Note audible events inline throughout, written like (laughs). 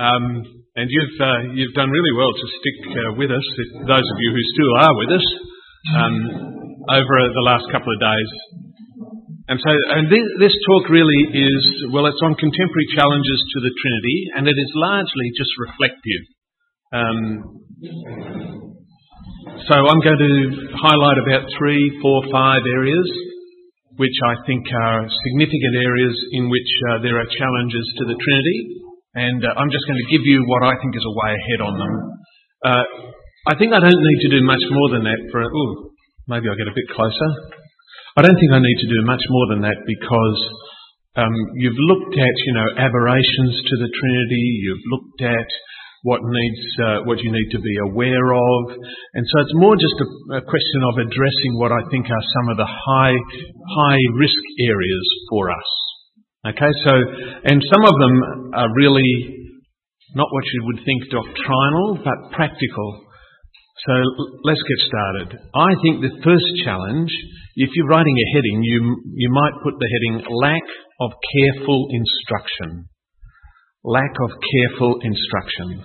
Um, and you've uh, you've done really well to stick uh, with us. Those of you who still are with us um, over the last couple of days. And so, and this, this talk really is well, it's on contemporary challenges to the Trinity, and it is largely just reflective. Um, so I'm going to highlight about three, four, five areas which I think are significant areas in which uh, there are challenges to the Trinity, and uh, I'm just going to give you what I think is a way ahead on them. Uh, I think I don't need to do much more than that for. Ooh, maybe I'll get a bit closer. I don't think I need to do much more than that because um, you've looked at, you know, aberrations to the Trinity. You've looked at what needs, uh, what you need to be aware of. And so it's more just a, a, question of addressing what I think are some of the high, high risk areas for us. Okay, so, and some of them are really not what you would think doctrinal, but practical. So let's get started. I think the first challenge, if you're writing a heading, you, you might put the heading lack of careful instruction. Lack of careful instruction.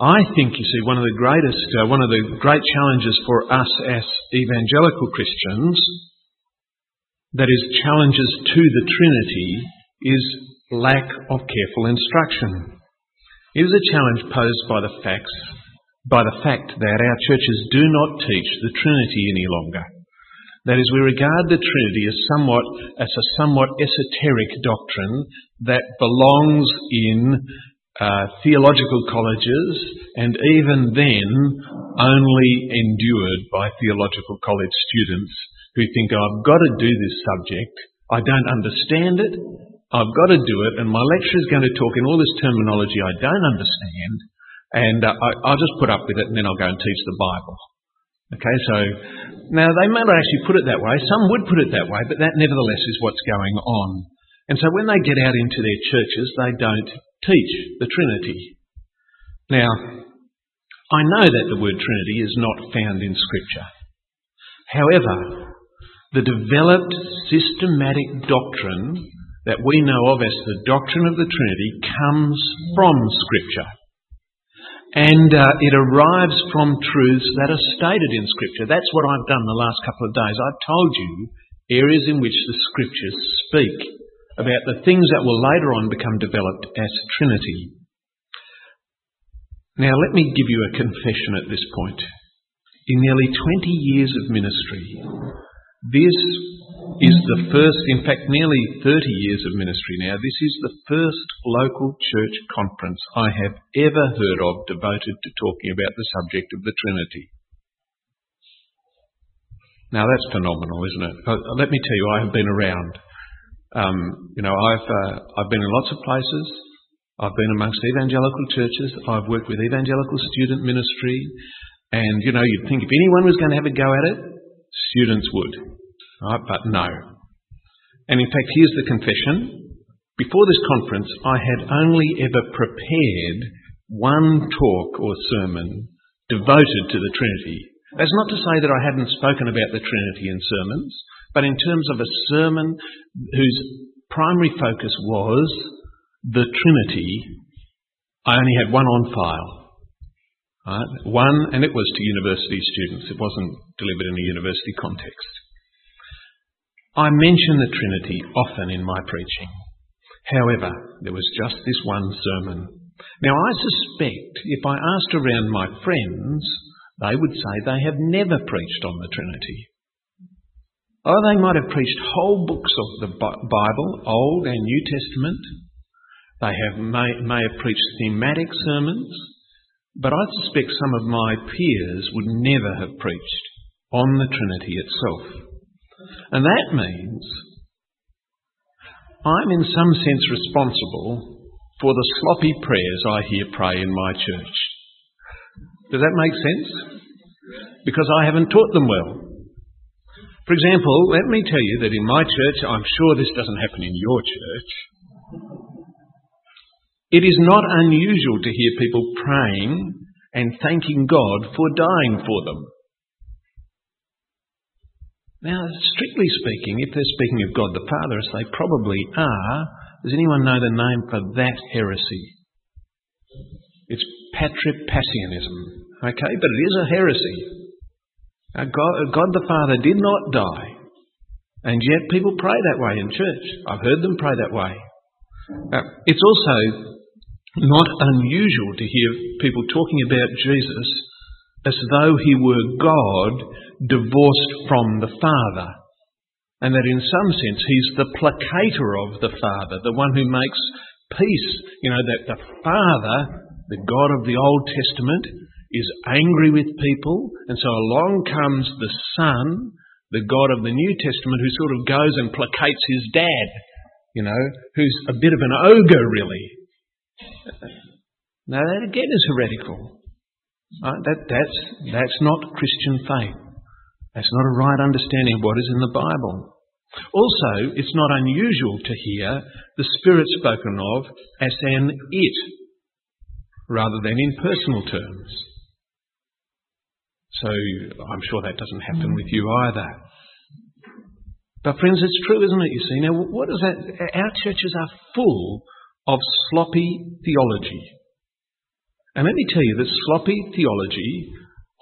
I think, you see, one of the greatest, uh, one of the great challenges for us as evangelical Christians, that is, challenges to the Trinity, is lack of careful instruction. It is a challenge posed by the facts, by the fact that our churches do not teach the Trinity any longer. That is, we regard the Trinity as somewhat as a somewhat esoteric doctrine that belongs in uh, theological colleges, and even then only endured by theological college students who think, oh, I've got to do this subject, I don't understand it, I've got to do it, and my lecturer is going to talk in all this terminology I don't understand, and uh, I, will just put up with it and then I'll go and teach the Bible. Okay, so now they may not actually put it that way. Some would put it that way, but that nevertheless is what's going on. And so when they get out into their churches, they don't teach the Trinity. Now, I know that the word Trinity is not found in Scripture. However, the developed systematic doctrine that we know of as the doctrine of the Trinity comes from Scripture. And uh, it arrives from truths that are stated in Scripture. That's what I've done the last couple of days. I've told you areas in which the Scriptures speak about the things that will later on become developed as Trinity. Now, let me give you a confession at this point. In nearly 20 years of ministry, this is the first, in fact, nearly 30 years of ministry now, this is the first local church conference I have ever heard of devoted to talking about the subject of the Trinity. Now that's phenomenal, isn't it? Uh, let me tell you, I have been around um, you know, I've uh, I've been in lots of places. I've been amongst evangelical churches. I've worked with evangelical student ministry, and you know, you'd think if anyone was going to have a go at it, students would, right? But no. And in fact, here's the confession. Before this conference, I had only ever prepared one talk or sermon devoted to the Trinity. That's not to say that I hadn't spoken about the Trinity in sermons. But in terms of a sermon whose primary focus was the Trinity, I only had one on file. Right? One, and it was to university students. It wasn't delivered in a university context. I mention the Trinity often in my preaching. However, there was just this one sermon. Now, I suspect if I asked around my friends, they would say they have never preached on the Trinity. Oh, they might have preached whole books of the Bible, Old and New Testament. They have, may, may have preached thematic sermons, but I suspect some of my peers would never have preached on the Trinity itself. And that means I'm in some sense responsible for the sloppy prayers I hear pray in my church. Does that make sense? Because I haven't taught them well. For example, let me tell you that in my church, I'm sure this doesn't happen in your church. It is not unusual to hear people praying and thanking God for dying for them. Now, strictly speaking, if they're speaking of God the Father, as they probably are, does anyone know the name for that heresy? It's patripassianism. Okay, but it is a heresy. God, God the Father did not die, and yet people pray that way in church. I've heard them pray that way. Uh, it's also not unusual to hear people talking about Jesus as though he were God divorced from the Father. And that in some sense he's the placater of the Father, the one who makes peace. You know, that the Father, the God of the Old Testament, is angry with people, and so along comes the Son, the God of the New Testament, who sort of goes and placates his dad, you know, who's a bit of an ogre, really. Now, that again is heretical. Right? That, that's, that's not Christian faith. That's not a right understanding of what is in the Bible. Also, it's not unusual to hear the Spirit spoken of as an it, rather than in personal terms. So I'm sure that doesn't happen with you either. But friends, it's true, isn't it? You see, now what is that? Our churches are full of sloppy theology. And let me tell you that sloppy theology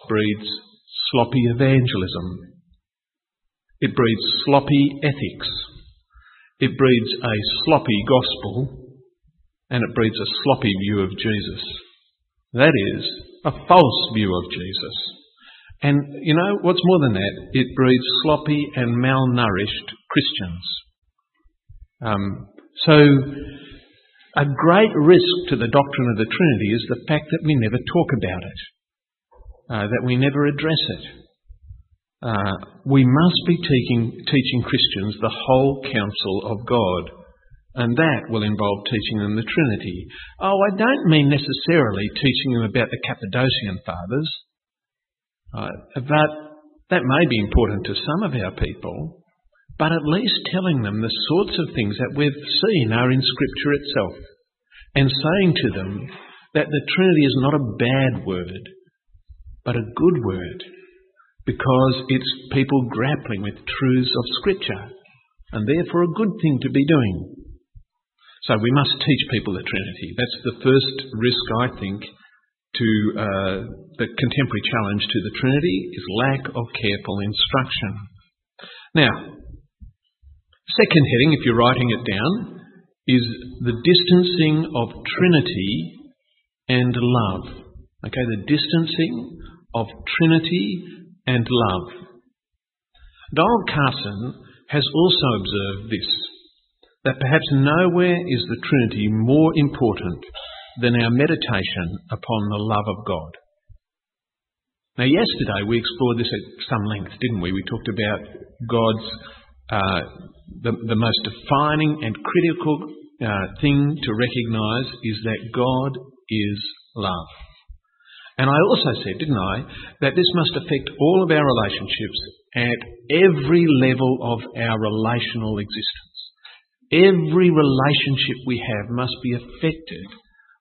breeds sloppy evangelism. It breeds sloppy ethics. It breeds a sloppy gospel. And it breeds a sloppy view of Jesus. That is, a false view of Jesus. And you know, what's more than that? It breeds sloppy and malnourished Christians. Um, so, a great risk to the doctrine of the Trinity is the fact that we never talk about it, uh, that we never address it. Uh, we must be teaching, teaching Christians the whole counsel of God, and that will involve teaching them the Trinity. Oh, I don't mean necessarily teaching them about the Cappadocian Fathers, uh, but that may be important to some of our people but at least telling them the sorts of things that we've seen are in Scripture itself, and saying to them that the Trinity is not a bad word, but a good word, because it's people grappling with truths of Scripture, and therefore a good thing to be doing. So we must teach people the Trinity. That's the first risk, I think, to uh, the contemporary challenge to the Trinity is lack of careful instruction. Now, Second heading, if you're writing it down, is the distancing of Trinity and love. Okay, the distancing of Trinity and love. Donald Carson has also observed this that perhaps nowhere is the Trinity more important than our meditation upon the love of God. Now, yesterday we explored this at some length, didn't we? We talked about God's uh, the, the most defining and critical uh, thing to recognize is that God is love. And I also said, didn't I, that this must affect all of our relationships at every level of our relational existence. Every relationship we have must be affected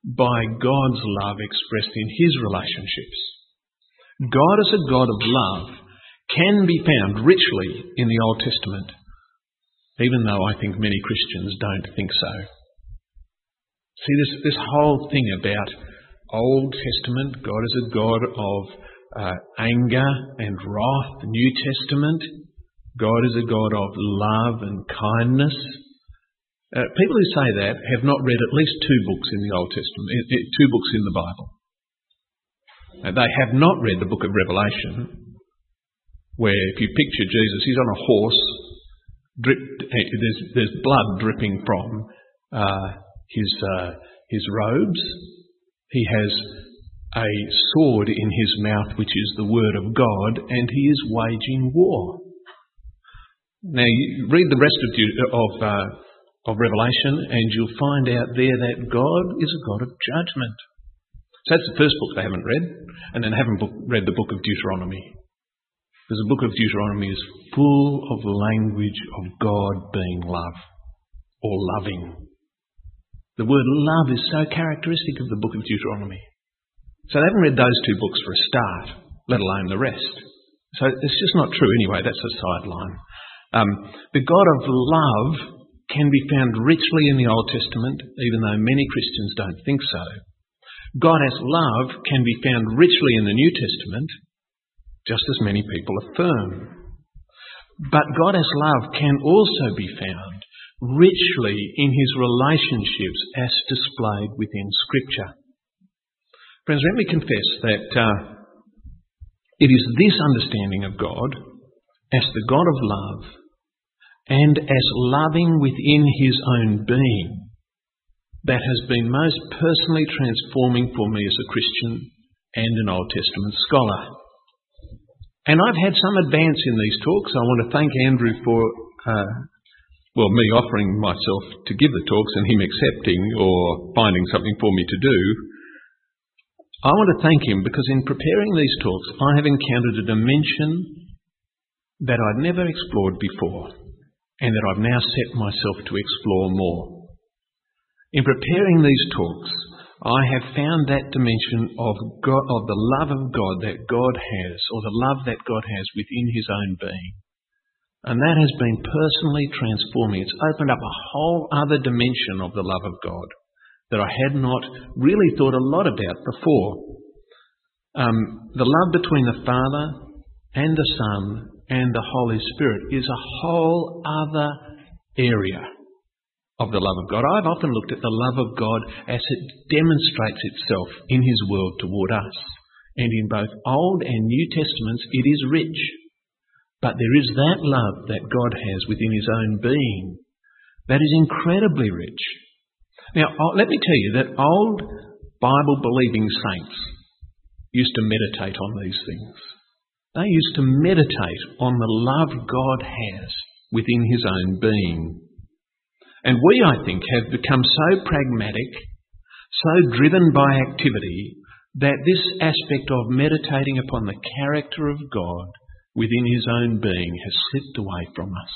by God's love expressed in His relationships. God as a God of love can be found richly in the Old Testament even though I think many Christians don't think so. See, this, this whole thing about Old Testament, God is a God of uh, anger and wrath. New Testament, God is a God of love and kindness. Uh, people who say that have not read at least two books in the Old Testament, eh, eh, two books in the Bible. Uh, they have not read the book of Revelation, where if you picture Jesus, he's on a horse drip, there's, there's blood dripping from uh, his, uh, his robes. He has a sword in his mouth, which is the word of God, and he is waging war. Now, read the rest of, of, uh, of Revelation, and you'll find out there that God is a God of judgment. So that's the first book they haven't read, and then haven't book, read the book of Deuteronomy. Because the book of Deuteronomy is full of language of God being love or loving. The word love is so characteristic of the book of Deuteronomy. So they haven't read those two books for a start, let alone the rest. So it's just not true anyway, that's a sideline. Um, the God of love can be found richly in the Old Testament, even though many Christians don't think so. God as love can be found richly in the New Testament, just as many people affirm. But God as love can also be found richly in his relationships as displayed within Scripture. Friends, let me confess that uh, it is this understanding of God as the God of love and as loving within his own being that has been most personally transforming for me as a Christian and an Old Testament scholar. And I've had some advance in these talks. I want to thank Andrew for, uh, well, me offering myself to give the talks and him accepting or finding something for me to do. I want to thank him because in preparing these talks, I have encountered a dimension that I'd never explored before and that I've now set myself to explore more. In preparing these talks, I have found that dimension of God, of the love of God that God has, or the love that God has within His own being. And that has been personally transforming. It's opened up a whole other dimension of the love of God that I had not really thought a lot about before. Um, the love between the Father and the Son and the Holy Spirit is a whole other area of the love of God. I've often looked at the love of God as it demonstrates itself in His world toward us. And in both Old and New Testaments, it is rich. But there is that love that God has within His own being that is incredibly rich. Now, oh, let me tell you that old Bible believing saints used to meditate on these things. They used to meditate on the love God has within His own being. And we, I think, have become so pragmatic, so driven by activity, that this aspect of meditating upon the character of God within his own being has slipped away from us.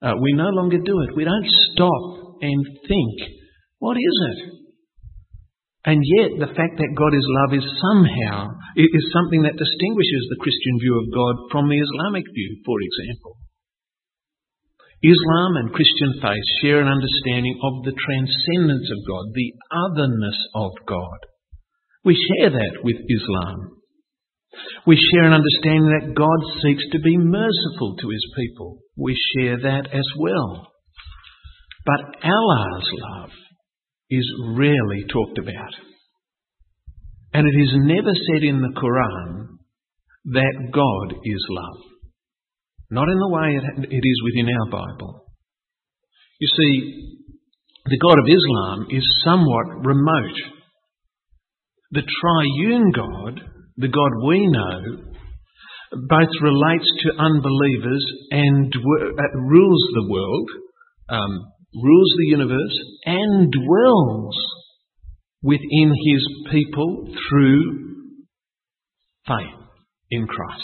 Uh, we no longer do it. We don't stop and think, what is it? And yet, the fact that God is love is somehow is something that distinguishes the Christian view of God from the Islamic view, for example. Islam and Christian faith share an understanding of the transcendence of God, the otherness of God. We share that with Islam. We share an understanding that God seeks to be merciful to his people. We share that as well. But Allah's love is rarely talked about. And it is never said in the Quran that God is love. Not in the way it is within our Bible. You see, the God of Islam is somewhat remote. The triune God, the God we know, both relates to unbelievers and uh, rules the world, um, rules the universe, and dwells within his people through faith in Christ.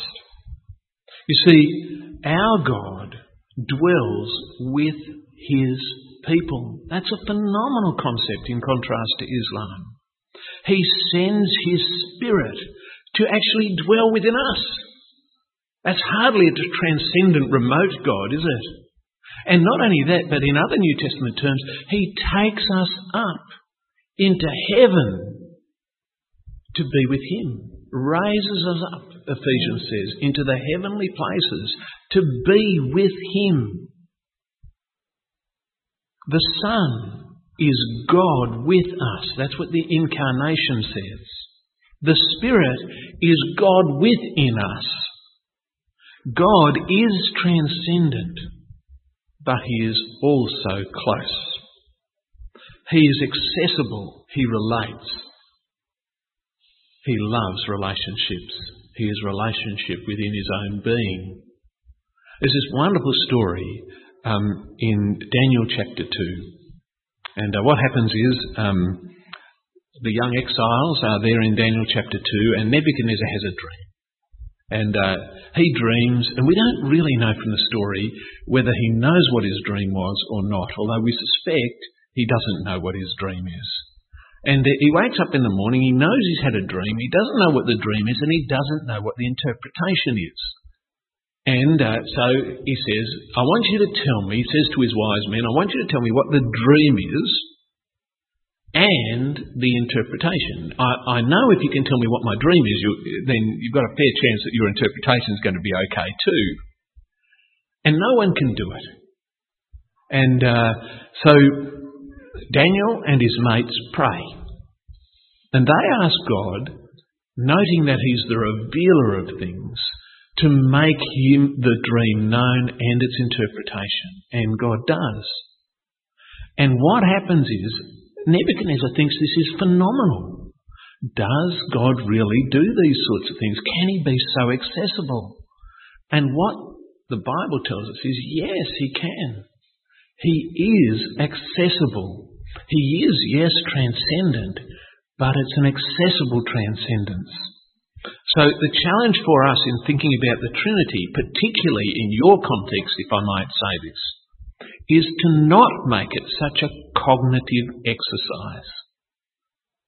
You see, our God dwells with his people. That's a phenomenal concept in contrast to Islam. He sends his spirit to actually dwell within us. That's hardly a transcendent remote God, is it? And not only that, but in other New Testament terms, he takes us up into heaven to be with him raises us up, Ephesians says, into the heavenly places to be with Him. The Son is God with us. That's what the incarnation says. The Spirit is God within us. God is transcendent, but He is also close. He is accessible. He relates. He loves relationships. He is relationship within his own being. There's this wonderful story um, in Daniel chapter 2. And uh, what happens is um, the young exiles are there in Daniel chapter 2, and Nebuchadnezzar has a dream. And uh, he dreams, and we don't really know from the story whether he knows what his dream was or not, although we suspect he doesn't know what his dream is. And he wakes up in the morning, he knows he's had a dream, he doesn't know what the dream is, and he doesn't know what the interpretation is. And uh, so he says, I want you to tell me, he says to his wise men, I want you to tell me what the dream is and the interpretation. I, I know if you can tell me what my dream is, you, then you've got a fair chance that your interpretation is going to be okay too. And no one can do it. And uh, so Daniel and his mates pray. And they ask God, noting that he's the revealer of things, to make him the dream known and its interpretation. And God does. And what happens is, Nebuchadnezzar thinks this is phenomenal. Does God really do these sorts of things? Can he be so accessible? And what the Bible tells us is yes, he can. He is accessible. He is, yes, transcendent, but it's an accessible transcendence. So the challenge for us in thinking about the Trinity, particularly in your context, if I might say this, is to not make it such a cognitive exercise.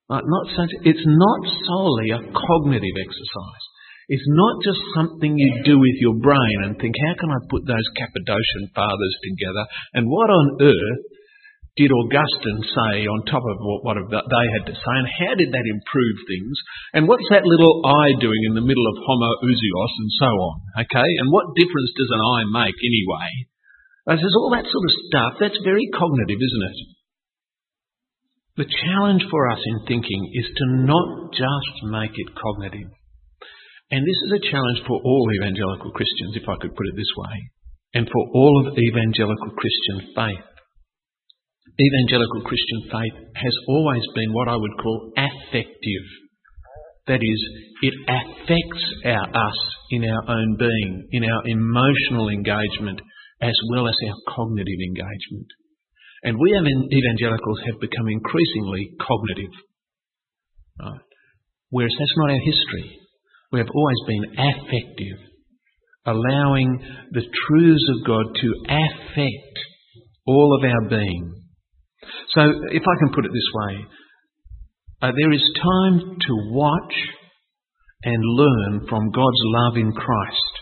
Not such, it's not solely a cognitive exercise. It's not just something you do with your brain and think, how can I put those Cappadocian fathers together? And what on earth did Augustine say on top of what, they had to say, and how did that improve things? And what's that little eye doing in the middle of homo homoousios and so on? Okay, and what difference does an eye make anyway? I says all that sort of stuff. That's very cognitive, isn't it? The challenge for us in thinking is to not just make it cognitive. And this is a challenge for all evangelical Christians, if I could put it this way, and for all of evangelical Christian faith evangelical Christian faith has always been what I would call affective. That is, it affects our, us in our own being, in our emotional engagement, as well as our cognitive engagement. And we evangelicals have become increasingly cognitive. Right? Whereas that's not our history. We have always been affective, allowing the truths of God to affect all of our being. So, if I can put it this way, uh, there is time to watch and learn from God's love in Christ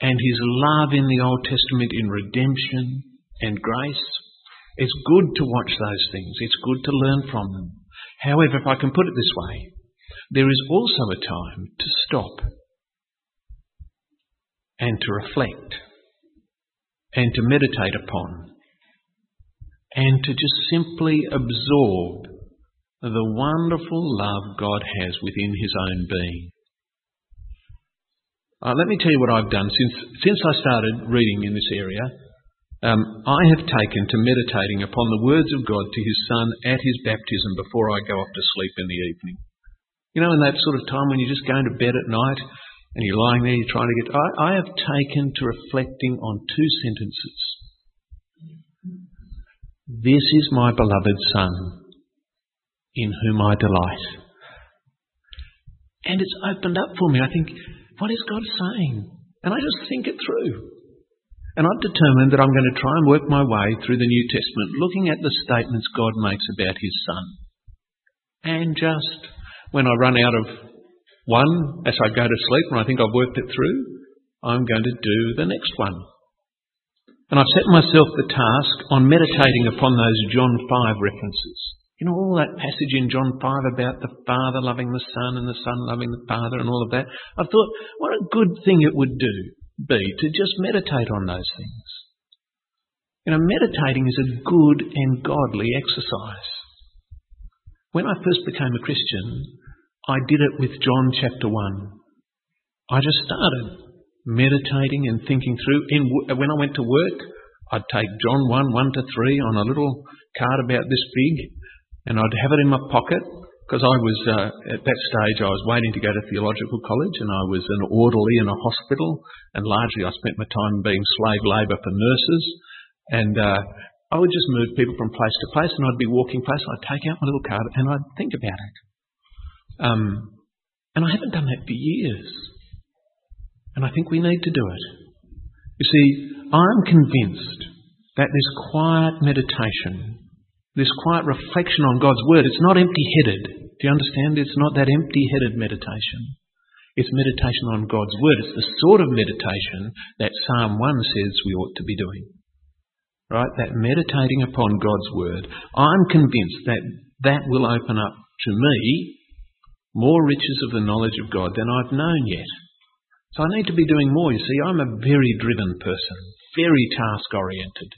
and His love in the Old Testament in redemption and grace. It's good to watch those things. It's good to learn from them. However, if I can put it this way, there is also a time to stop and to reflect and to meditate upon and to just simply absorb the wonderful love God has within His own being. Uh, let me tell you what I've done since since I started reading in this area. Um, I have taken to meditating upon the words of God to His Son at His baptism before I go off to sleep in the evening. You know, in that sort of time when you're just going to bed at night and you're lying there, you're trying to get. I, I have taken to reflecting on two sentences this is my beloved Son, in whom I delight. And it's opened up for me. I think, what is God saying? And I just think it through. And I've determined that I'm going to try and work my way through the New Testament, looking at the statements God makes about His Son. And just when I run out of one as I go to sleep, and I think I've worked it through, I'm going to do the next one. And I've set myself the task on meditating upon those John 5 references. You know, all that passage in John 5 about the Father loving the Son and the Son loving the Father and all of that. I thought, what a good thing it would do, be to just meditate on those things. You know, meditating is a good and godly exercise. When I first became a Christian, I did it with John chapter 1. I just started meditating and thinking through. In, when I went to work, I'd take John 1, 1 to 3 on a little card about this big, and I'd have it in my pocket because I was, uh, at that stage, I was waiting to go to theological college and I was an orderly in a hospital, and largely I spent my time being slave labour for nurses. And uh, I would just move people from place to place, and I'd be walking place, I'd take out my little card and I'd think about it. Um, and I haven't done that for years. And I think we need to do it. You see, I'm convinced that this quiet meditation this quiet reflection on God's Word. It's not empty headed. Do you understand? It's not that empty headed meditation. It's meditation on God's Word. It's the sort of meditation that Psalm 1 says we ought to be doing. Right? That meditating upon God's Word. I'm convinced that that will open up to me more riches of the knowledge of God than I've known yet. So I need to be doing more. You see, I'm a very driven person, very task oriented.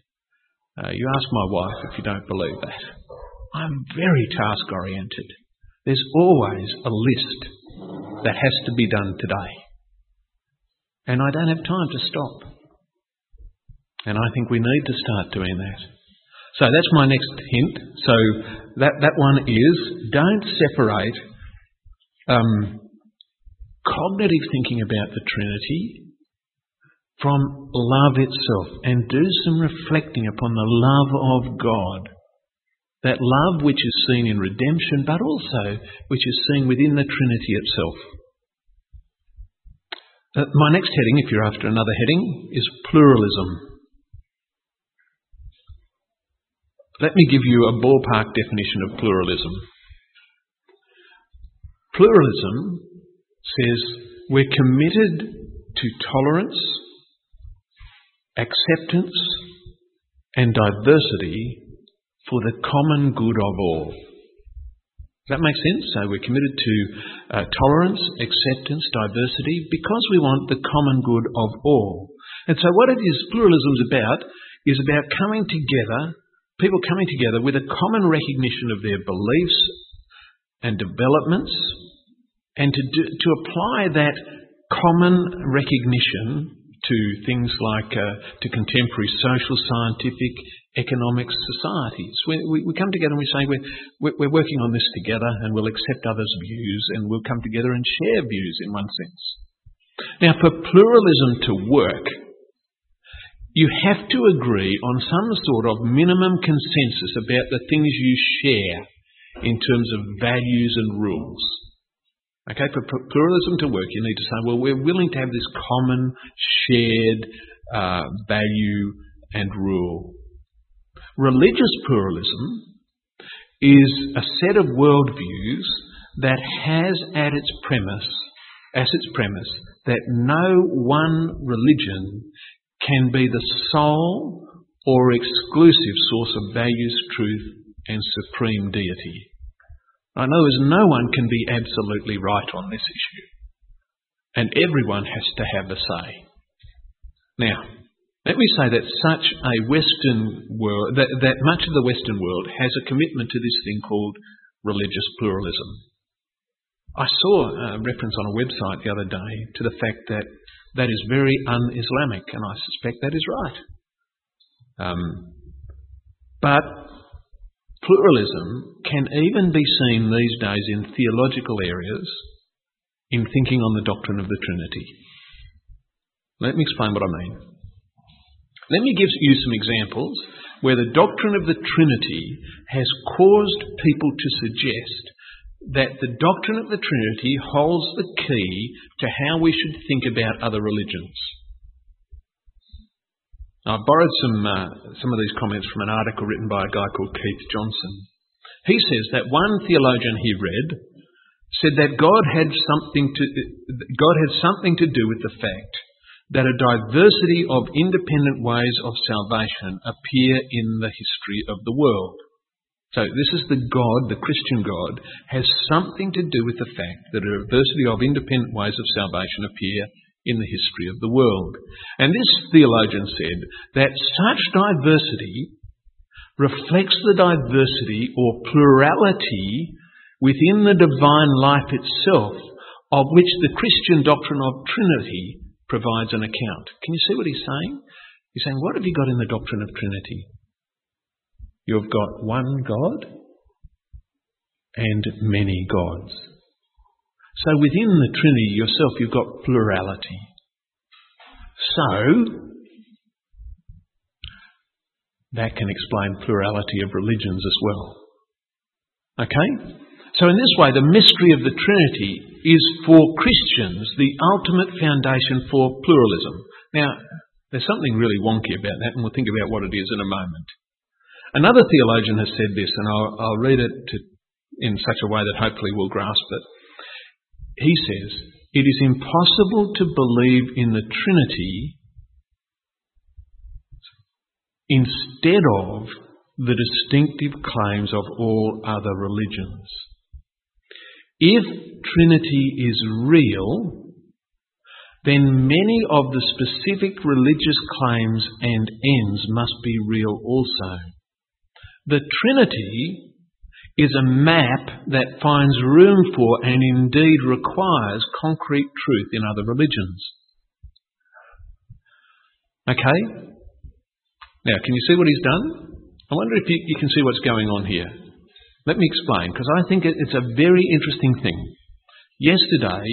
Uh, you ask my wife if you don't believe that. I'm very task oriented. There's always a list that has to be done today. And I don't have time to stop. And I think we need to start doing that. So that's my next hint. So that, that one is don't separate um, cognitive thinking about the Trinity from love itself and do some reflecting upon the love of God. That love which is seen in redemption, but also which is seen within the Trinity itself. Uh, my next heading, if you're after another heading, is pluralism. Let me give you a ballpark definition of pluralism. Pluralism says we're committed to tolerance, acceptance, and diversity for the common good of all. Does that make sense? So we're committed to uh, tolerance, acceptance, diversity because we want the common good of all. And so what it is pluralism's about is about coming together, people coming together with a common recognition of their beliefs and developments and to, do, to apply that common recognition to things like uh, to contemporary social, scientific, economic societies. We, we, come together and we say we're, we're working on this together and we'll accept others' views and we'll come together and share views in one sense. Now, for pluralism to work, you have to agree on some sort of minimum consensus about the things you share in terms of values and rules. Okay, for pluralism to work, you need to say, well, we're willing to have this common, shared uh, value and rule. Religious pluralism is a set of worldviews that has at its premise, as its premise, that no one religion can be the sole or exclusive source of values, truth, and supreme deity. In other words, no one can be absolutely right on this issue. And everyone has to have a say. Now, let me say that such a Western world, that, that much of the Western world has a commitment to this thing called religious pluralism. I saw a reference on a website the other day to the fact that that is very un-Islamic, and I suspect that is right. Um, but Pluralism can even be seen these days in theological areas in thinking on the doctrine of the Trinity. Let me explain what I mean. Let me give you some examples where the doctrine of the Trinity has caused people to suggest that the doctrine of the Trinity holds the key to how we should think about other religions. I borrowed some, uh, some of these comments from an article written by a guy called Keith Johnson. He says that one theologian he read said that God had something to, God had something to do with the fact that a diversity of independent ways of salvation appear in the history of the world. So this is the God, the Christian God, has something to do with the fact that a diversity of independent ways of salvation appear in the history of the world. And this theologian said that such diversity reflects the diversity or plurality within the divine life itself, of which the Christian doctrine of Trinity provides an account. Can you see what he's saying? He's saying, What have you got in the doctrine of Trinity? You've got one God and many gods. So within the Trinity yourself, you've got plurality. So, that can explain plurality of religions as well. Okay? So in this way, the mystery of the Trinity is for Christians the ultimate foundation for pluralism. Now, there's something really wonky about that, and we'll think about what it is in a moment. Another theologian has said this, and I'll, I'll read it to, in such a way that hopefully we'll grasp it. He says, It is impossible to believe in the Trinity instead of the distinctive claims of all other religions. If Trinity is real, then many of the specific religious claims and ends must be real also. The Trinity is a map that finds room for and indeed requires concrete truth in other religions. Okay? Now, can you see what he's done? I wonder if you, you can see what's going on here. Let me explain, because I think it's a very interesting thing. Yesterday,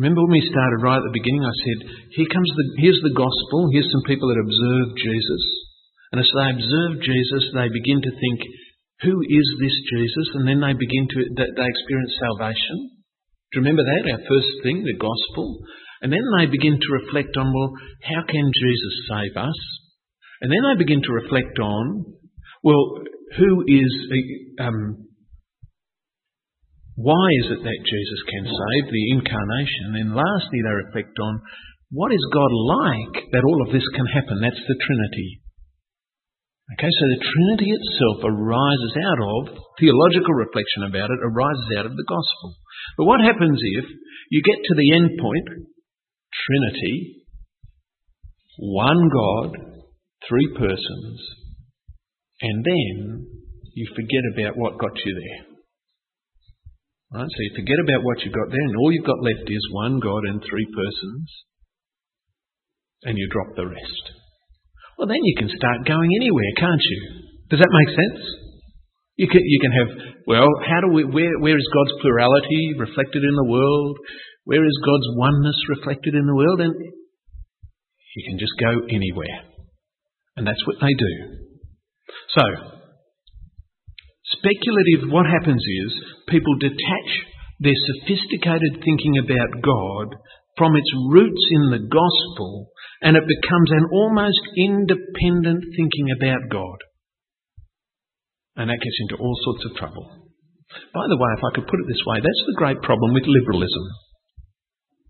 remember when we started right at the beginning, I said, here comes the, here's the gospel, here's some people that observe Jesus. And as they observe Jesus, they begin to think, who is this Jesus? And then they begin to, they experience salvation. Do you remember that? Our first thing, the gospel. And then they begin to reflect on, well, how can Jesus save us? And then they begin to reflect on, well, who is, um, why is it that Jesus can save, the incarnation? And then lastly, they reflect on, what is God like that all of this can happen? That's the Trinity. Okay, so the Trinity itself arises out of, theological reflection about it arises out of the gospel. But what happens if you get to the end point, Trinity, one God, three persons, and then you forget about what got you there. Right? So you forget about what you got there, and all you've got left is one God and three persons, and you drop the rest. Well, then you can start going anywhere, can't you? Does that make sense? You can, you can have, well, how do we, where, where is God's plurality reflected in the world? Where is God's oneness reflected in the world? And you can just go anywhere. And that's what they do. So, speculative, what happens is people detach their sophisticated thinking about God from its roots in the gospel and it becomes an almost independent thinking about God. And that gets into all sorts of trouble. By the way, if I could put it this way, that's the great problem with liberalism.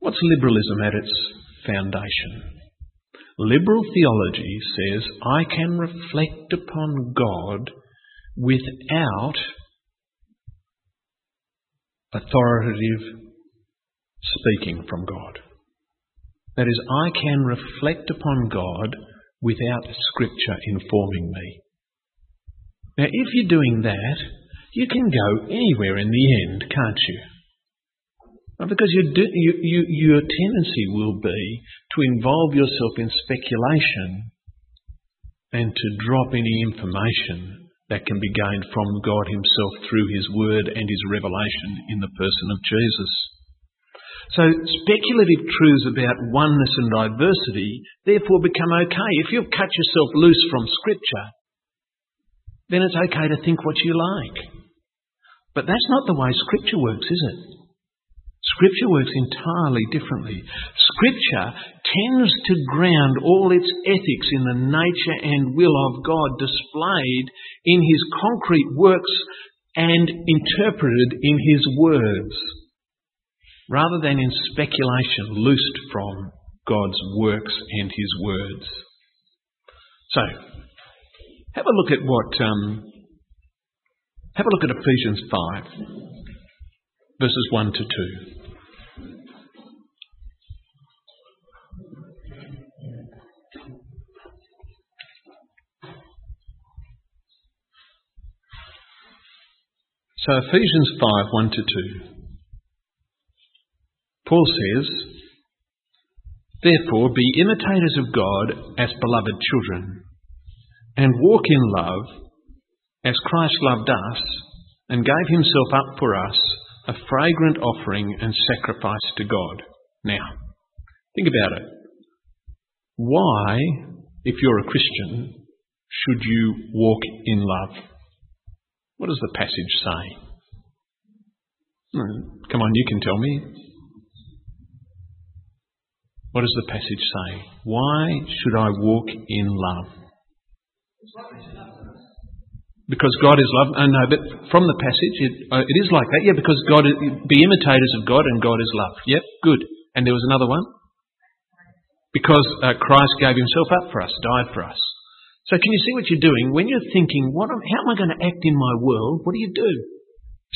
What's liberalism at its foundation? Liberal theology says I can reflect upon God without authoritative speaking from God. That is, I can reflect upon God without Scripture informing me. Now, if you're doing that, you can go anywhere in the end, can't you? Because you do, you, you, your tendency will be to involve yourself in speculation and to drop any information that can be gained from God Himself through His Word and His revelation in the person of Jesus. So speculative truths about oneness and diversity therefore become okay. If you've cut yourself loose from Scripture, then it's okay to think what you like. But that's not the way Scripture works, is it? Scripture works entirely differently. Scripture tends to ground all its ethics in the nature and will of God displayed in His concrete works and interpreted in His words rather than in speculation loosed from God's works and His words. So, have a look at what, um, have a look at Ephesians 5, verses 1 to 2. So Ephesians 5, 1 to 2. Paul says, Therefore, be imitators of God as beloved children, and walk in love as Christ loved us and gave himself up for us, a fragrant offering and sacrifice to God. Now, think about it. Why, if you're a Christian, should you walk in love? What does the passage say? Hmm, come on, you can tell me. What does the passage say? Why should I walk in love? Because God is love. Oh, no, but from the passage, it, uh, it is like that. Yeah, because God, be imitators of God and God is love. Yep, good. And there was another one? Because uh, Christ gave himself up for us, died for us. So can you see what you're doing? When you're thinking, what am, how am I going to act in my world? What do you do?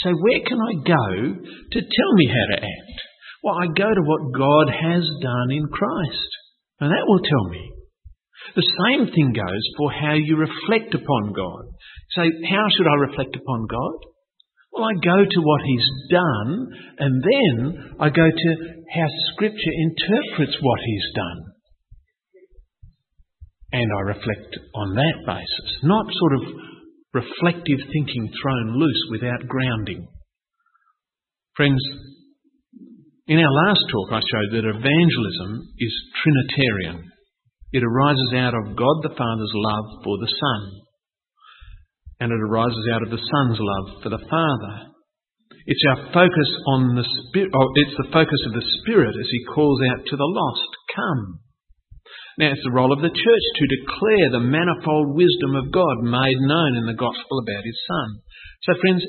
So where can I go to tell me how to act? Well, I go to what God has done in Christ. And that will tell me. The same thing goes for how you reflect upon God. So how should I reflect upon God? Well, I go to what He's done, and then I go to how Scripture interprets what He's done. And I reflect on that basis, not sort of reflective thinking thrown loose without grounding. Friends, in our last talk I showed that evangelism is Trinitarian. It arises out of God the Father's love for the Son. And it arises out of the Son's love for the Father. It's our focus on the Spirit, oh, it's the focus of the Spirit as He calls out to the lost, come. Now it's the role of the church to declare the manifold wisdom of God made known in the gospel about His Son. So friends,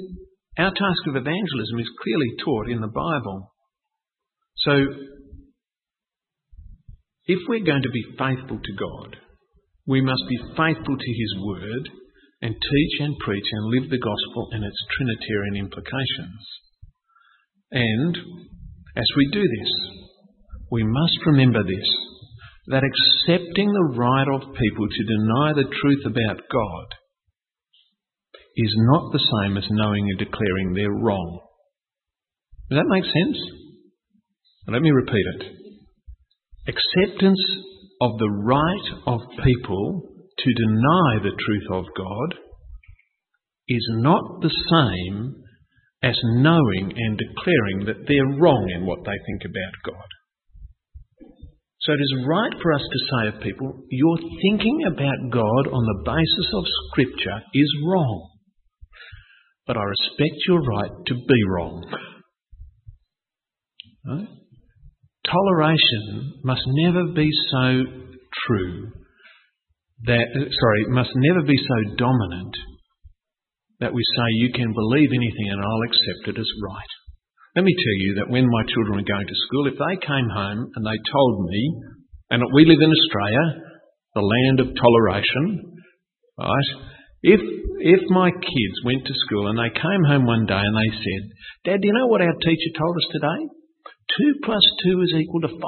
our task of evangelism is clearly taught in the Bible. So if we're going to be faithful to God, we must be faithful to His Word and teach and preach and live the gospel and its Trinitarian implications. And as we do this, we must remember this that accepting the right of people to deny the truth about God is not the same as knowing and declaring they're wrong. Does that make sense? Let me repeat it acceptance of the right of people to deny the truth of God is not the same as knowing and declaring that they're wrong in what they think about God. So it is right for us to say of people, your thinking about God on the basis of Scripture is wrong. But I respect your right to be wrong. Right? Toleration must never be so true that, sorry, must never be so dominant that we say you can believe anything and I'll accept it as right. Let me tell you that when my children were going to school, if they came home and they told me, and we live in Australia, the land of toleration, right? If if my kids went to school and they came home one day and they said, Dad, do you know what our teacher told us today? 2 plus 2 is equal to 5.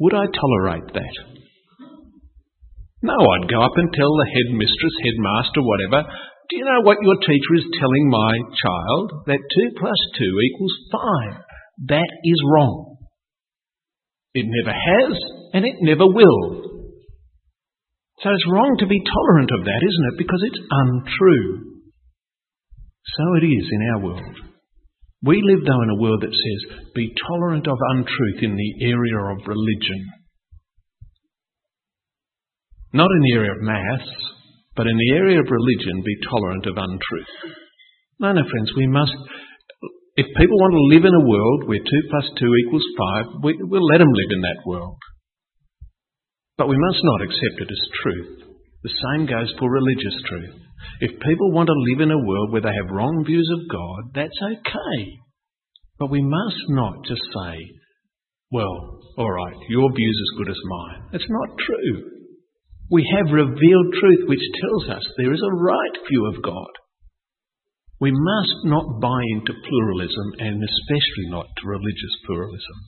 Would I tolerate that? No, I'd go up and tell the headmistress, headmaster, whatever, do you know what your teacher is telling my child? That 2 plus 2 equals 5. That is wrong. It never has, and it never will. So it's wrong to be tolerant of that, isn't it? Because it's untrue. So it is in our world. We live, though, in a world that says, be tolerant of untruth in the area of religion. Not in the area of maths, but in the area of religion, be tolerant of untruth. No, no, friends, we must. If people want to live in a world where 2 plus 2 equals 5, we, will let them live in that world. But we must not accept it as truth. The same goes for religious truth. If people want to live in a world where they have wrong views of God, that's okay. But we must not just say, well, all right, your view's as good as mine. It's not true. We have revealed truth which tells us there is a right view of God. We must not buy into pluralism and especially not to religious pluralism.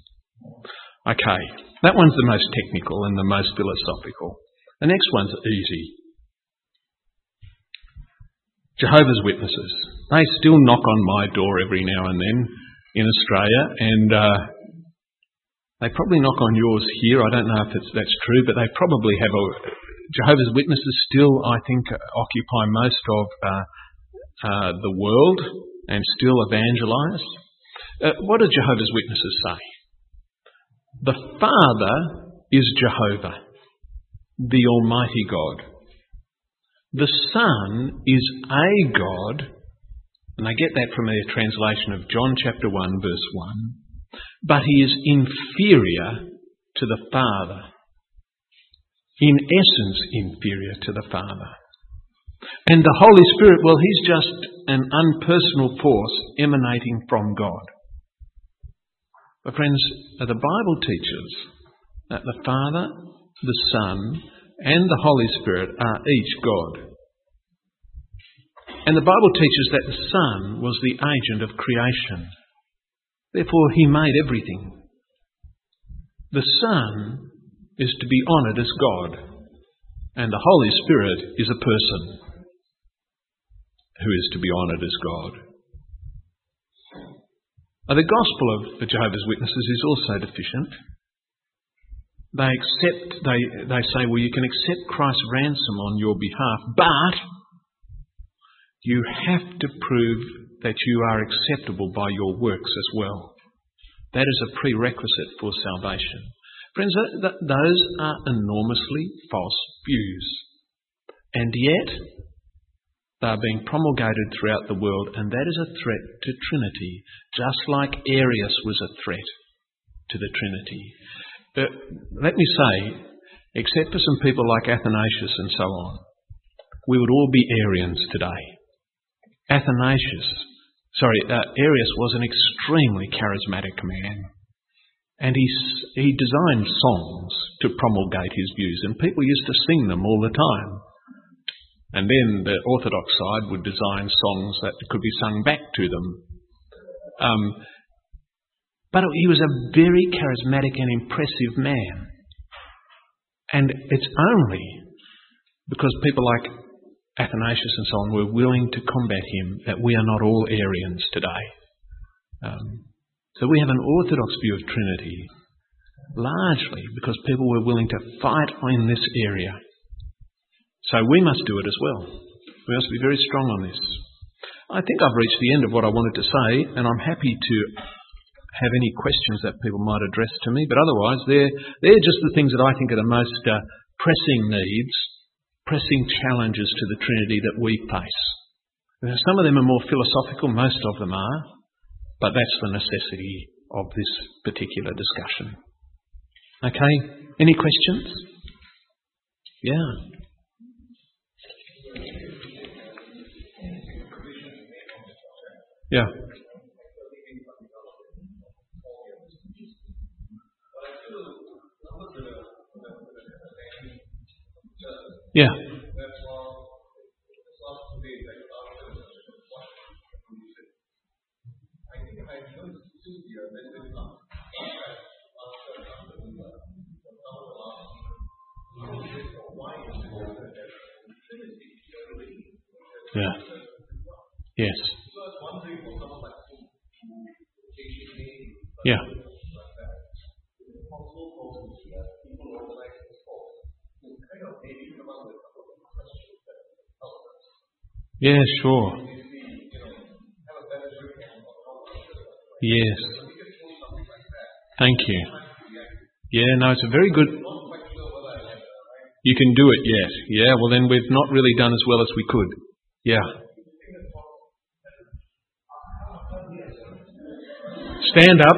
Okay, that one's the most technical and the most philosophical. The next one's easy. Jehovah's Witnesses. They still knock on my door every now and then in Australia, and uh, they probably knock on yours here. I don't know if that's true, but they probably have a. Jehovah's Witnesses still, I think, occupy most of uh, uh, the world and still evangelise. Uh, what do Jehovah's Witnesses say? The Father is Jehovah, the Almighty God. The Son is a God, and I get that from a translation of John chapter 1, verse 1, but he is inferior to the Father. In essence, inferior to the Father. And the Holy Spirit, well, He's just an unpersonal force emanating from God. But friends, the Bible teaches that the Father, the Son, and the Holy Spirit are each God. And the Bible teaches that the Son was the agent of creation. Therefore, He made everything. The Son is to be honoured as God, and the Holy Spirit is a person who is to be honoured as God. Now, the gospel of the Jehovah's Witnesses is also deficient. They accept, they, they say, well, you can accept Christ's ransom on your behalf, but you have to prove that you are acceptable by your works as well. That is a prerequisite for salvation. Friends, those are enormously false views. And yet, they are being promulgated throughout the world, and that is a threat to Trinity, just like Arius was a threat to the Trinity. But let me say, except for some people like Athanasius and so on, we would all be Arians today. Athanasius, sorry, uh, Arius was an extremely charismatic man. And he, he designed songs to promulgate his views, and people used to sing them all the time. And then the Orthodox side would design songs that could be sung back to them. Um, but he was a very charismatic and impressive man. And it's only because people like Athanasius and so on were willing to combat him that we are not all Arians today. Um, so we have an orthodox view of Trinity, largely because people were willing to fight in this area so we must do it as well. We must be very strong on this. I think I've reached the end of what I wanted to say, and I'm happy to have any questions that people might address to me. But otherwise, they're, they're just the things that I think are the most uh, pressing needs, pressing challenges to the Trinity that we face. Now, some of them are more philosophical, most of them are, but that's the necessity of this particular discussion. Okay, any questions? Yeah. Yeah. Yeah. Yeah. Yes. Yeah. Yeah, sure. Yes. Thank you. Yeah, no, it's a very good. You can do it, yes. Yeah, well, then we've not really done as well as we could. Yeah. Stand up.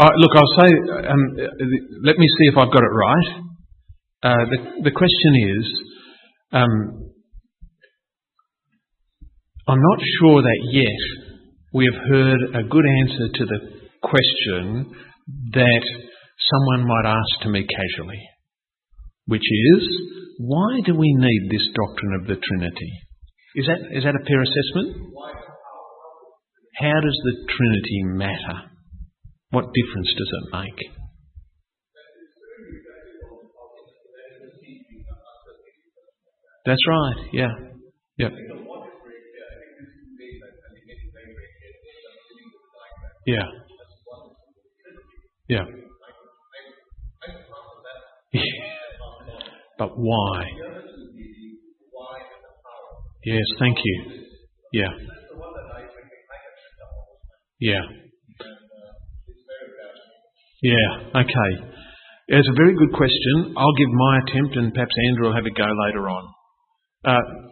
Uh, look, I'll say, um, let me see if I've got it right. Uh, the, the question is, um, I'm not sure that yet we have heard a good answer to the question that someone might ask to me casually, which is, why do we need this doctrine of the Trinity? Is that, is that a fair assessment? How does the Trinity matter? What difference does it make? That's right, yeah. Yep. Yeah. Yeah. Yeah. (laughs) but why? Yes, thank you. Yeah. Yeah. Yeah, okay. It's a very good question. I'll give my attempt and perhaps Andrew will have a go later on. Uh,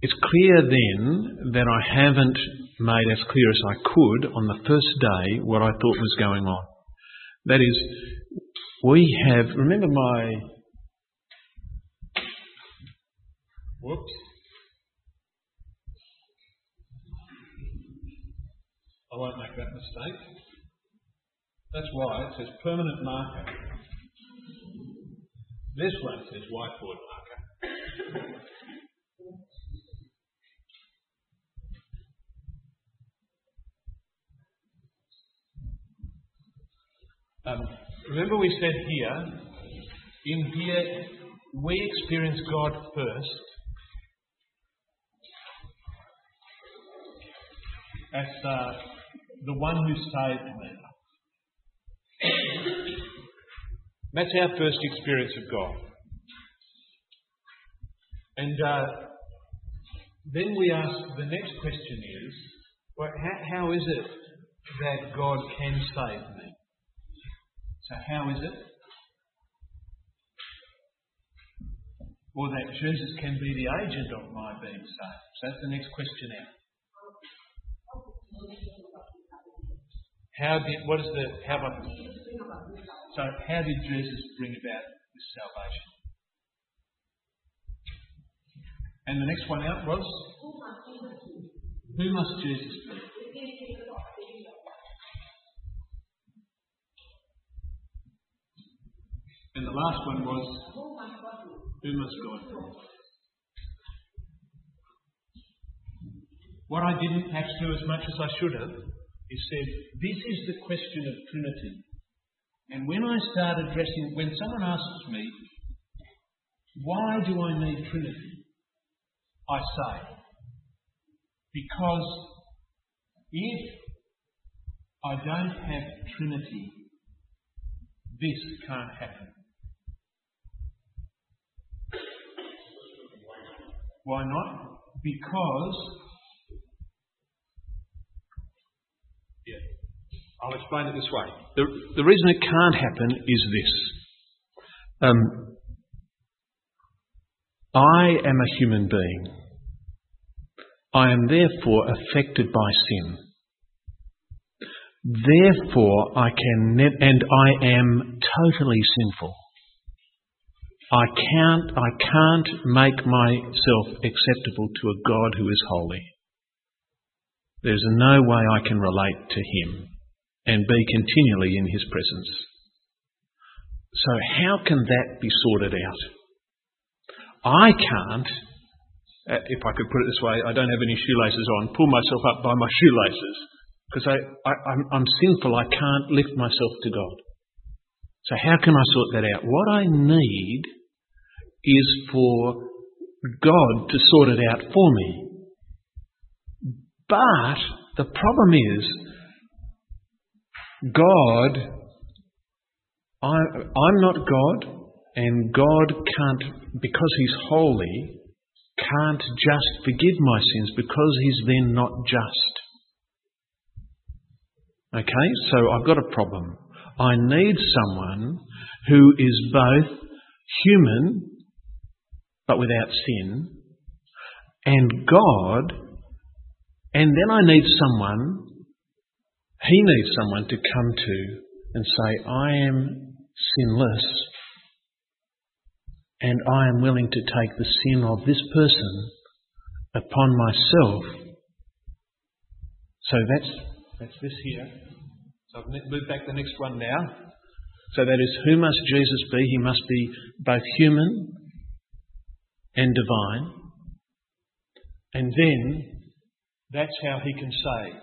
it's clear then that I haven't made as clear as I could on the first day what I thought was going on. That is, we have, remember my Whoops. I won't make that mistake. That's why it says permanent marker. This one says whiteboard marker. (laughs) Um, remember we said here, in here, we experience God first as uh, the one who saved me. That's our first experience of God. And uh, then we ask the next question is, well, how, how is it that God can save me? So, how is it? Or that Jesus can be the agent of my being saved? So, that's the next question out. How did, what is the, how about, so how did Jesus bring about this salvation? And the next one out was, who must Jesus be? And the last one was, who must God? What I didn't perhaps do as much as I should have is said, this is the question of Trinity. And when I start addressing, when someone asks me, why do I need Trinity? I say, because if I don't have Trinity, this can't happen. Why not? Because Yeah. I'll explain it this way. The, the reason it can't happen is this. Um, I am a human being. I am therefore affected by sin. Therefore, I can, ne- and I am totally sinful. I can't, I can't make myself acceptable to a God who is holy. There's no way I can relate to Him and be continually in His presence. So, how can that be sorted out? I can't, uh, if I could put it this way, I don't have any shoelaces on, pull myself up by my shoelaces because I, I, I'm sinful. I can't lift myself to God. So, how can I sort that out? What I need is for God to sort it out for me. But the problem is, God, I, I'm not God, and God can't, because He's holy, can't just forgive my sins because He's then not just. Okay, so I've got a problem. I need someone who is both human but without sin and God, and then I need someone he needs someone to come to and say, I am sinless and I am willing to take the sin of this person upon myself. So that's, that's this here. So I've moved back the next one now. So that is, who must Jesus be? He must be both human and divine. And then that's how he can save.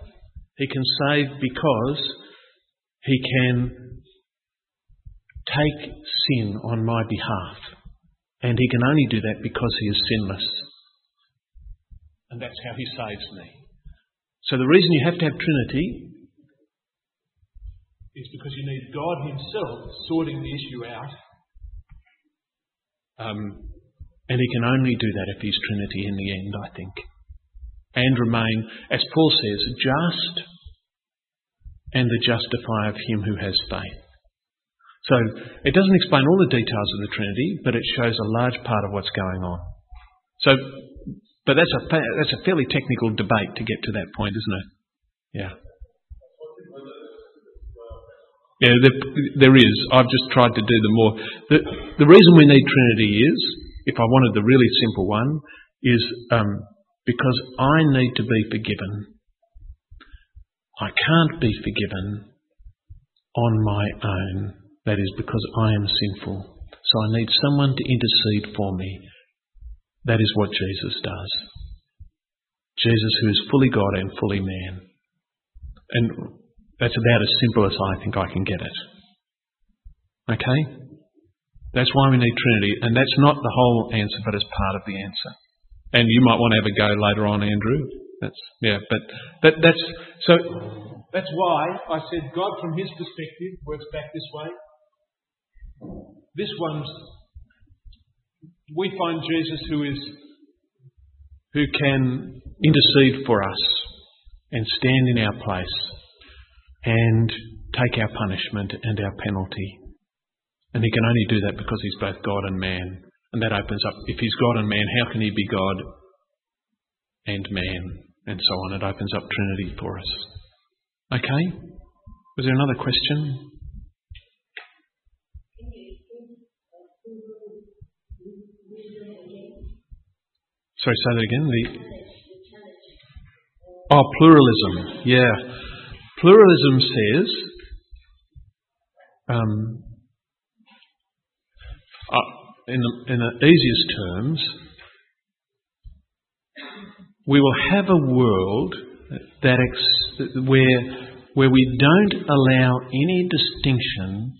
He can save because he can take sin on my behalf. And he can only do that because he is sinless. And that's how he saves me. So the reason you have to have Trinity is because you need God Himself sorting the issue out. Um, and He can only do that if He's Trinity in the end, I think and remain, as Paul says, just and the justifier of him who has faith. So it doesn't explain all the details of the Trinity, but it shows a large part of what's going on. So, but that's a that's a fairly technical debate to get to that point, isn't it? Yeah. Yeah, there, there is. I've just tried to do the more. The, the reason we need Trinity is, if I wanted the really simple one, is um, because I need to be forgiven. I can't be forgiven on my own. That is because I am sinful. So I need someone to intercede for me. That is what Jesus does. Jesus, who is fully God and fully man. And that's about as simple as I think I can get it. Okay? That's why we need Trinity. And that's not the whole answer, but it's part of the answer. And you might want to have a go later on, Andrew. That's yeah, but but that's so that's why I said God from his perspective works back this way. This one's we find Jesus who is who can intercede for us and stand in our place and take our punishment and our penalty. And he can only do that because he's both God and man. And that opens up, if he's God and man, how can he be God and man? And so on. It opens up Trinity for us. Okay? Was there another question? Sorry, say that again. The oh, pluralism. Yeah, pluralism says um, in the, in the easiest terms, we will have a world that ex- where where we don't allow any distinction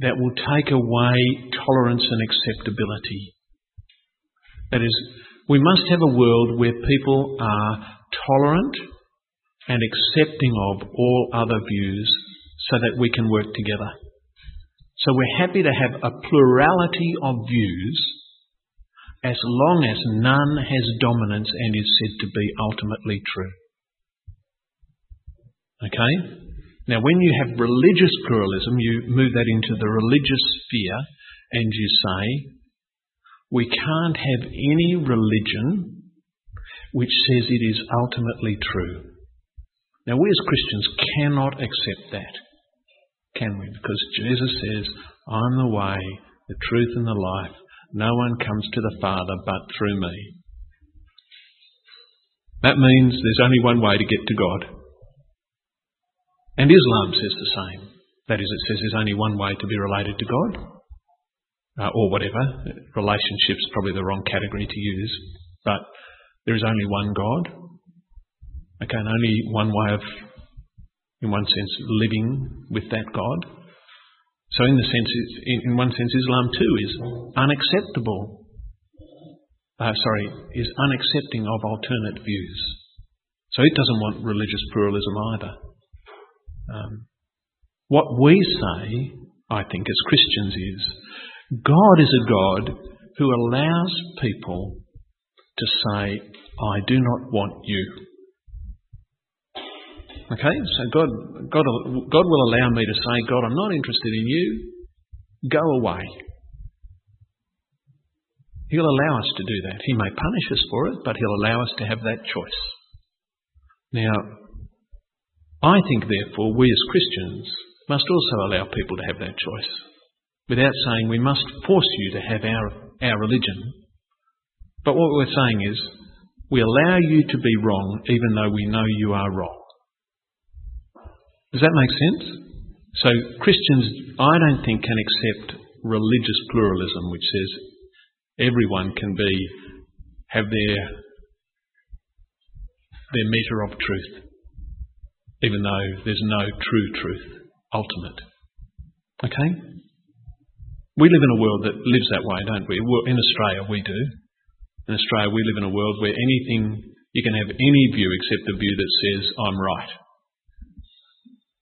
that will take away tolerance and acceptability. That is, we must have a world where people are tolerant and accepting of all other views so that we can work together. So we're happy to have a plurality of views as long as none has dominance and is said to be ultimately true. Okay? Now, when you have religious pluralism, you move that into the religious sphere and you say, we can't have any religion which says it is ultimately true. Now, we as Christians cannot accept that, can we? Because Jesus says, I'm the way, the truth, and the life. No one comes to the Father but through me. That means there's only one way to get to God. And Islam says the same. That is, it says there's only one way to be related to God uh, or whatever. Relationship's probably the wrong category to use, but there is only one God. Okay, and only one way of, in one sense, living with that God. So, in the sense, in one sense, Islam too is unacceptable. Uh, sorry, is unaccepting of alternate views. So it doesn't want religious pluralism either. Um, what we say, I think, as Christians is God is a God who allows people to say, I do not want you. Okay, so God, God, God will allow me to say, God, I'm not interested in you. Go away. He'll allow us to do that. He may punish us for it, but He'll allow us to have that choice. Now, I think, therefore, we as Christians must also allow people to have that choice without saying we must force you to have our, our religion. But what we're saying is we allow you to be wrong even though we know you are wrong. Does that make sense? So Christians, I don't think, can accept religious pluralism, which says everyone can be have their their meter of truth, even though there's no true truth, ultimate. Okay? We live in a world that lives that way, don't we? In Australia, we do. In Australia, we live in a world where anything, you can have any view except the view that says, I'm right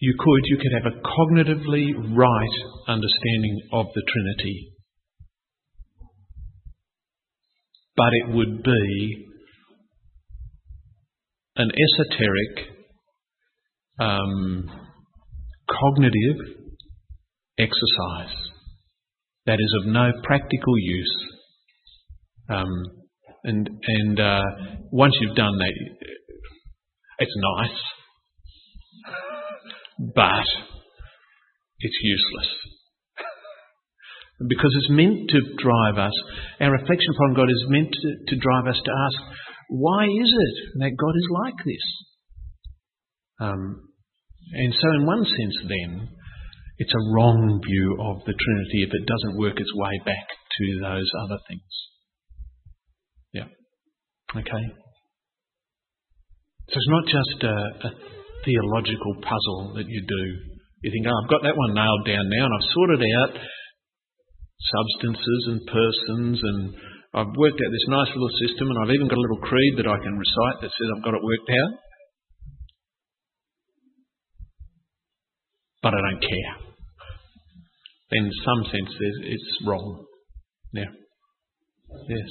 you could, you could have a cognitively right understanding of the Trinity, but it would be an esoteric, um, cognitive exercise that is of no practical use. Um, and and uh, once you've done that, it's nice, but it's useless. because it's meant to drive us, our reflection upon God is meant to, to drive us to ask, why is it that God is like this? Um, and so, in one sense, then, it's a wrong view of the Trinity if it doesn't work its way back to those other things. Yeah. Okay? So it's not just a, a theological puzzle that you do. You think, oh, I've got that one nailed down now and I've sorted out substances and persons and I've worked out this nice little system and I've even got a little creed that I can recite that says I've got it worked out. But I don't care. In some sense, it's wrong. Yeah. Yes.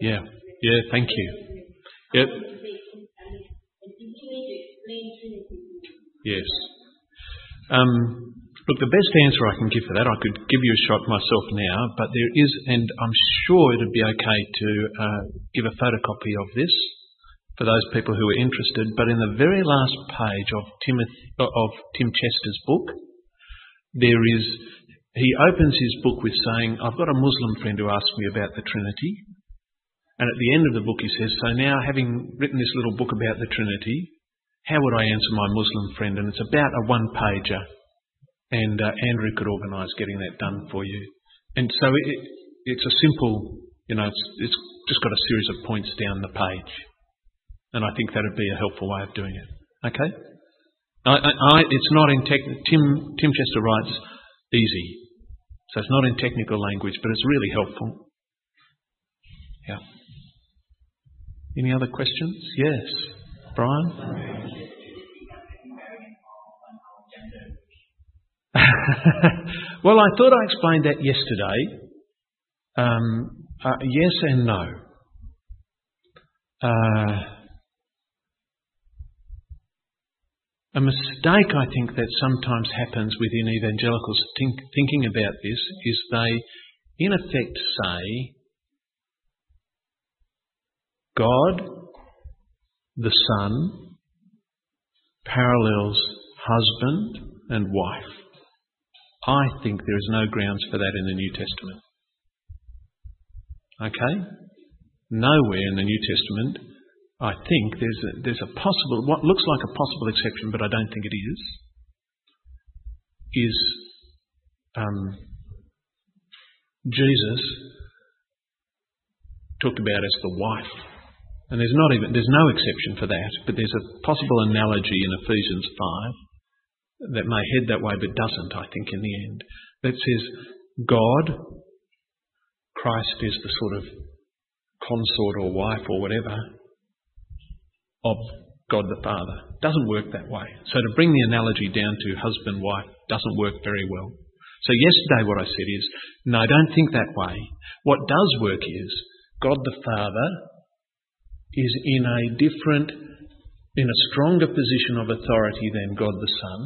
Yeah. Yeah. Thank you. Yep. Yes. Um, look, the best answer I can give for that, I could give you a shot myself now, but there is, and I'm sure it'd be okay to uh, give a photocopy of this for those people who are interested. But in the very last page of Timothy, of Tim Chester's book, there is he opens his book with saying, "I've got a Muslim friend who asked me about the Trinity." And at the end of the book, he says, So now, having written this little book about the Trinity, how would I answer my Muslim friend? And it's about a one pager. And uh, Andrew could organise getting that done for you. And so it, it's a simple, you know, it's, it's just got a series of points down the page. And I think that would be a helpful way of doing it. Okay? I, I, I, it's not in tech, Tim, Tim Chester writes easy. So it's not in technical language, but it's really helpful. Yeah. Any other questions? Yes. Brian? (laughs) well, I thought I explained that yesterday. Um, uh, yes and no. Uh, a mistake I think that sometimes happens within evangelicals think, thinking about this is they, in effect, say, God, the Son, parallels husband and wife. I think there is no grounds for that in the New Testament. Okay? Nowhere in the New Testament, I think there's a, there's a possible, what looks like a possible exception, but I don't think it is, is um, Jesus talked about as the wife. And there's not even there's no exception for that, but there's a possible analogy in Ephesians five that may head that way but doesn't, I think, in the end. That says God, Christ is the sort of consort or wife or whatever of God the Father. Doesn't work that way. So to bring the analogy down to husband wife doesn't work very well. So yesterday what I said is, no, don't think that way. What does work is God the Father is in a different, in a stronger position of authority than God the Son.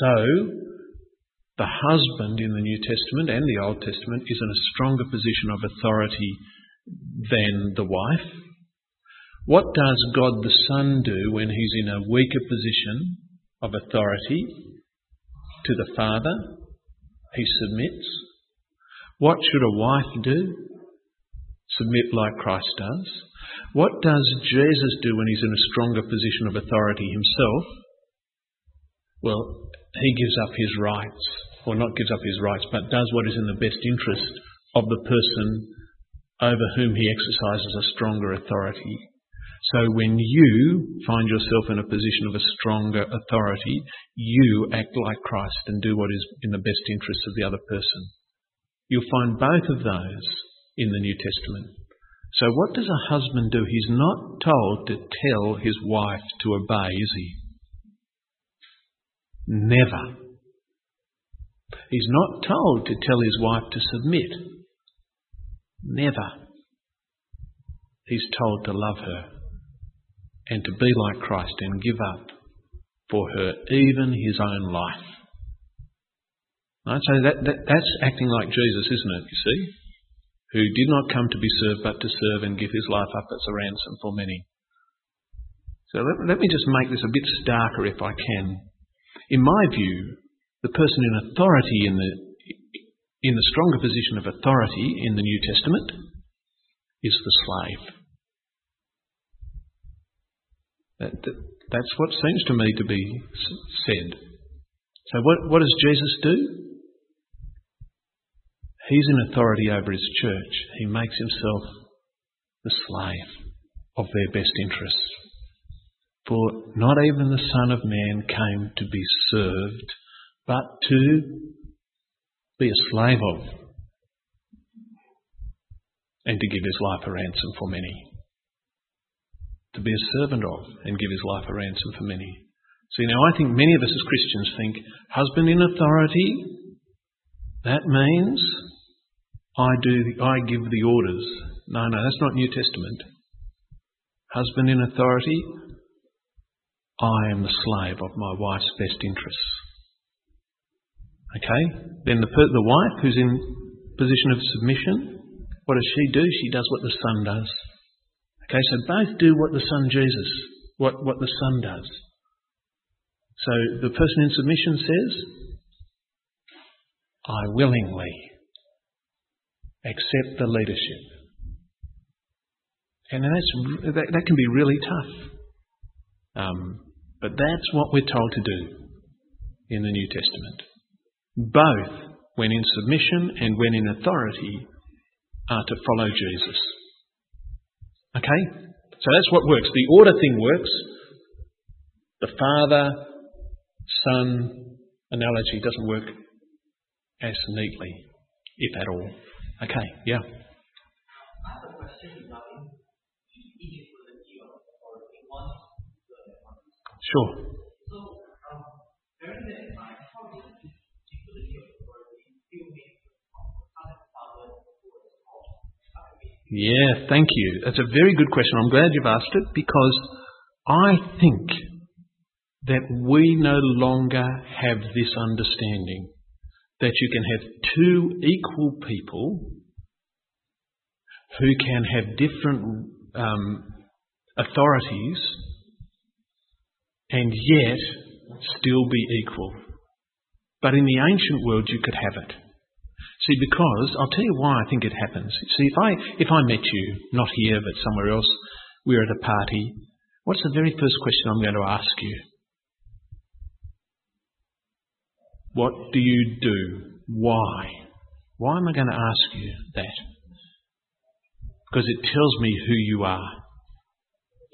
So, the husband in the New Testament and the Old Testament is in a stronger position of authority than the wife. What does God the Son do when he's in a weaker position of authority to the Father? He submits. What should a wife do? Submit like Christ does. What does Jesus do when he's in a stronger position of authority himself? well, he gives up his rights, or not gives up his rights, but does what is in the best interest of the person over whom he exercises a stronger authority. So when you find yourself in a position of a stronger authority, you act like Christ and do what is in the best interest of the other person. You'll find both of those in the New Testament. So what does a husband do? He's not told to tell his wife to obey, is he? Never. He's not told to tell his wife to submit. Never. He's told to love her and to be like Christ and give up for her even his own life. Right? So that, that, that's acting like Jesus, isn't it? You see? Who did not come to be served but to serve and give his life up as a ransom for many. So let, let me just make this a bit starker if I can. In my view, the person in authority in the in the stronger position of authority in the New Testament is the slave. That, that, that's what seems to me to be said. So, what, what does Jesus do? He's in authority over his church. He makes himself the slave of their best interests. For not even the Son of Man came to be served, but to be a slave of, and to give his life a ransom for many to be a servant of and give his life a ransom for many. See, now I think many of us as Christians think husband in authority, that means I do, I give the orders. No, no, that's not New Testament. Husband in authority, I am the slave of my wife's best interests. Okay? Then the, the wife who's in position of submission, what does she do? She does what the son does. Okay, so both do what the Son Jesus, what, what the Son does. So the person in submission says, I willingly accept the leadership. And that's, that, that can be really tough. Um, but that's what we're told to do in the New Testament. Both, when in submission and when in authority, are to follow Jesus. Okay? So that's what works. The order thing works. The father son analogy doesn't work as neatly, if at all. Okay, yeah. Sure. Yeah, thank you. That's a very good question. I'm glad you've asked it because I think that we no longer have this understanding that you can have two equal people who can have different um, authorities and yet still be equal. But in the ancient world, you could have it. See, because I'll tell you why I think it happens. See, if I if I met you, not here but somewhere else, we're at a party. What's the very first question I'm going to ask you? What do you do? Why? Why am I going to ask you that? Because it tells me who you are.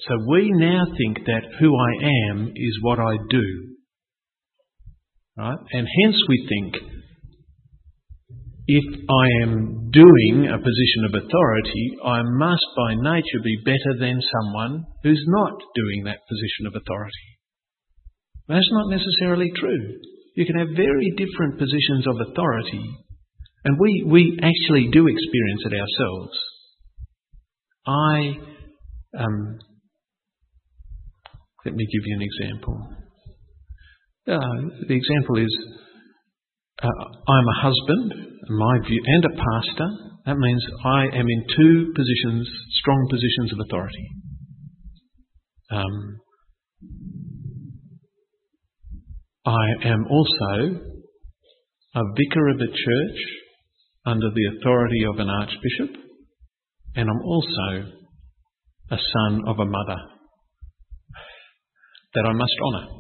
So we now think that who I am is what I do. Right? And hence we think if I am doing a position of authority, I must by nature be better than someone who's not doing that position of authority. That's not necessarily true. You can have very different positions of authority, and we, we actually do experience it ourselves. I, um, let me give you an example. Uh, the example is uh, I'm a husband, my view, and a pastor, that means I am in two positions, strong positions of authority. Um, I am also a vicar of a church under the authority of an archbishop, and I'm also a son of a mother that I must honour.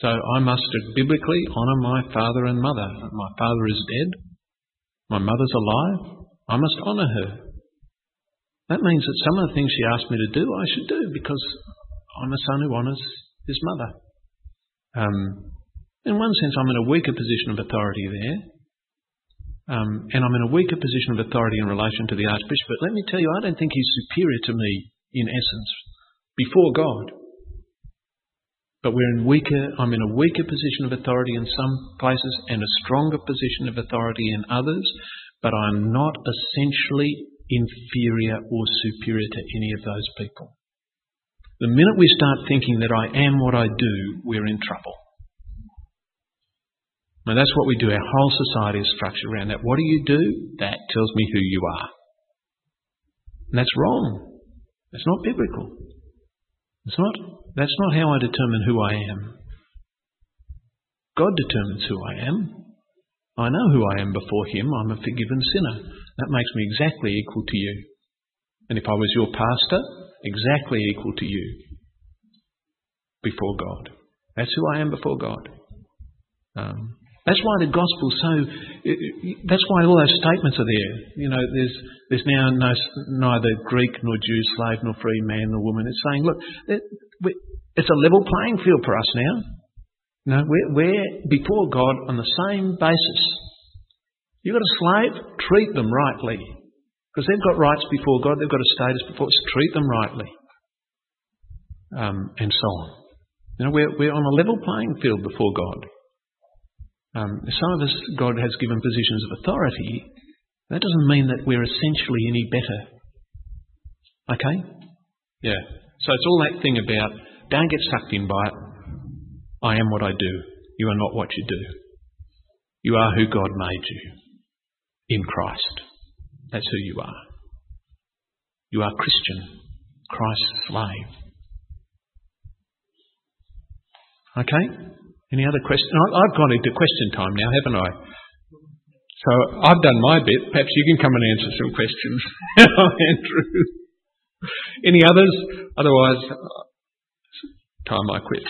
So I must biblically honour my father and mother. My father is dead. My mother's alive. I must honour her. That means that some of the things she asked me to do, I should do because I'm a son who honours his mother. Um, in one sense, I'm in a weaker position of authority there. Um, and I'm in a weaker position of authority in relation to the Archbishop. But let me tell you, I don't think he's superior to me in essence before God. But we're in weaker, I'm in a weaker position of authority in some places and a stronger position of authority in others, but I'm not essentially inferior or superior to any of those people. The minute we start thinking that I am what I do, we're in trouble. Now that's what we do. Our whole society is structured around that. What do you do? That tells me who you are. And that's wrong. That's not biblical. It's not, that's not how I determine who I am. God determines who I am. I know who I am before Him. I'm a forgiven sinner. That makes me exactly equal to you. And if I was your pastor, exactly equal to you before God. That's who I am before God. Um, that's why the gospel so. That's why all those statements are there. You know, there's there's now no, neither Greek nor Jew, slave nor free, man nor woman. It's saying, look, it's a level playing field for us now. Know, we're, we're before God on the same basis. You've got a slave, treat them rightly. Because they've got rights before God, they've got a status before us, treat them rightly. Um, and so on. You know, we're, we're on a level playing field before God. Um, some of us, God has given positions of authority. That doesn't mean that we're essentially any better. Okay? Yeah. So it's all that thing about don't get sucked in by it. I am what I do. You are not what you do. You are who God made you in Christ. That's who you are. You are Christian, Christ's slave. Okay? Any other questions? I've gone into question time now, haven't I? So I've done my bit. Perhaps you can come and answer some questions, (laughs) Andrew. Any others? Otherwise, time I quit.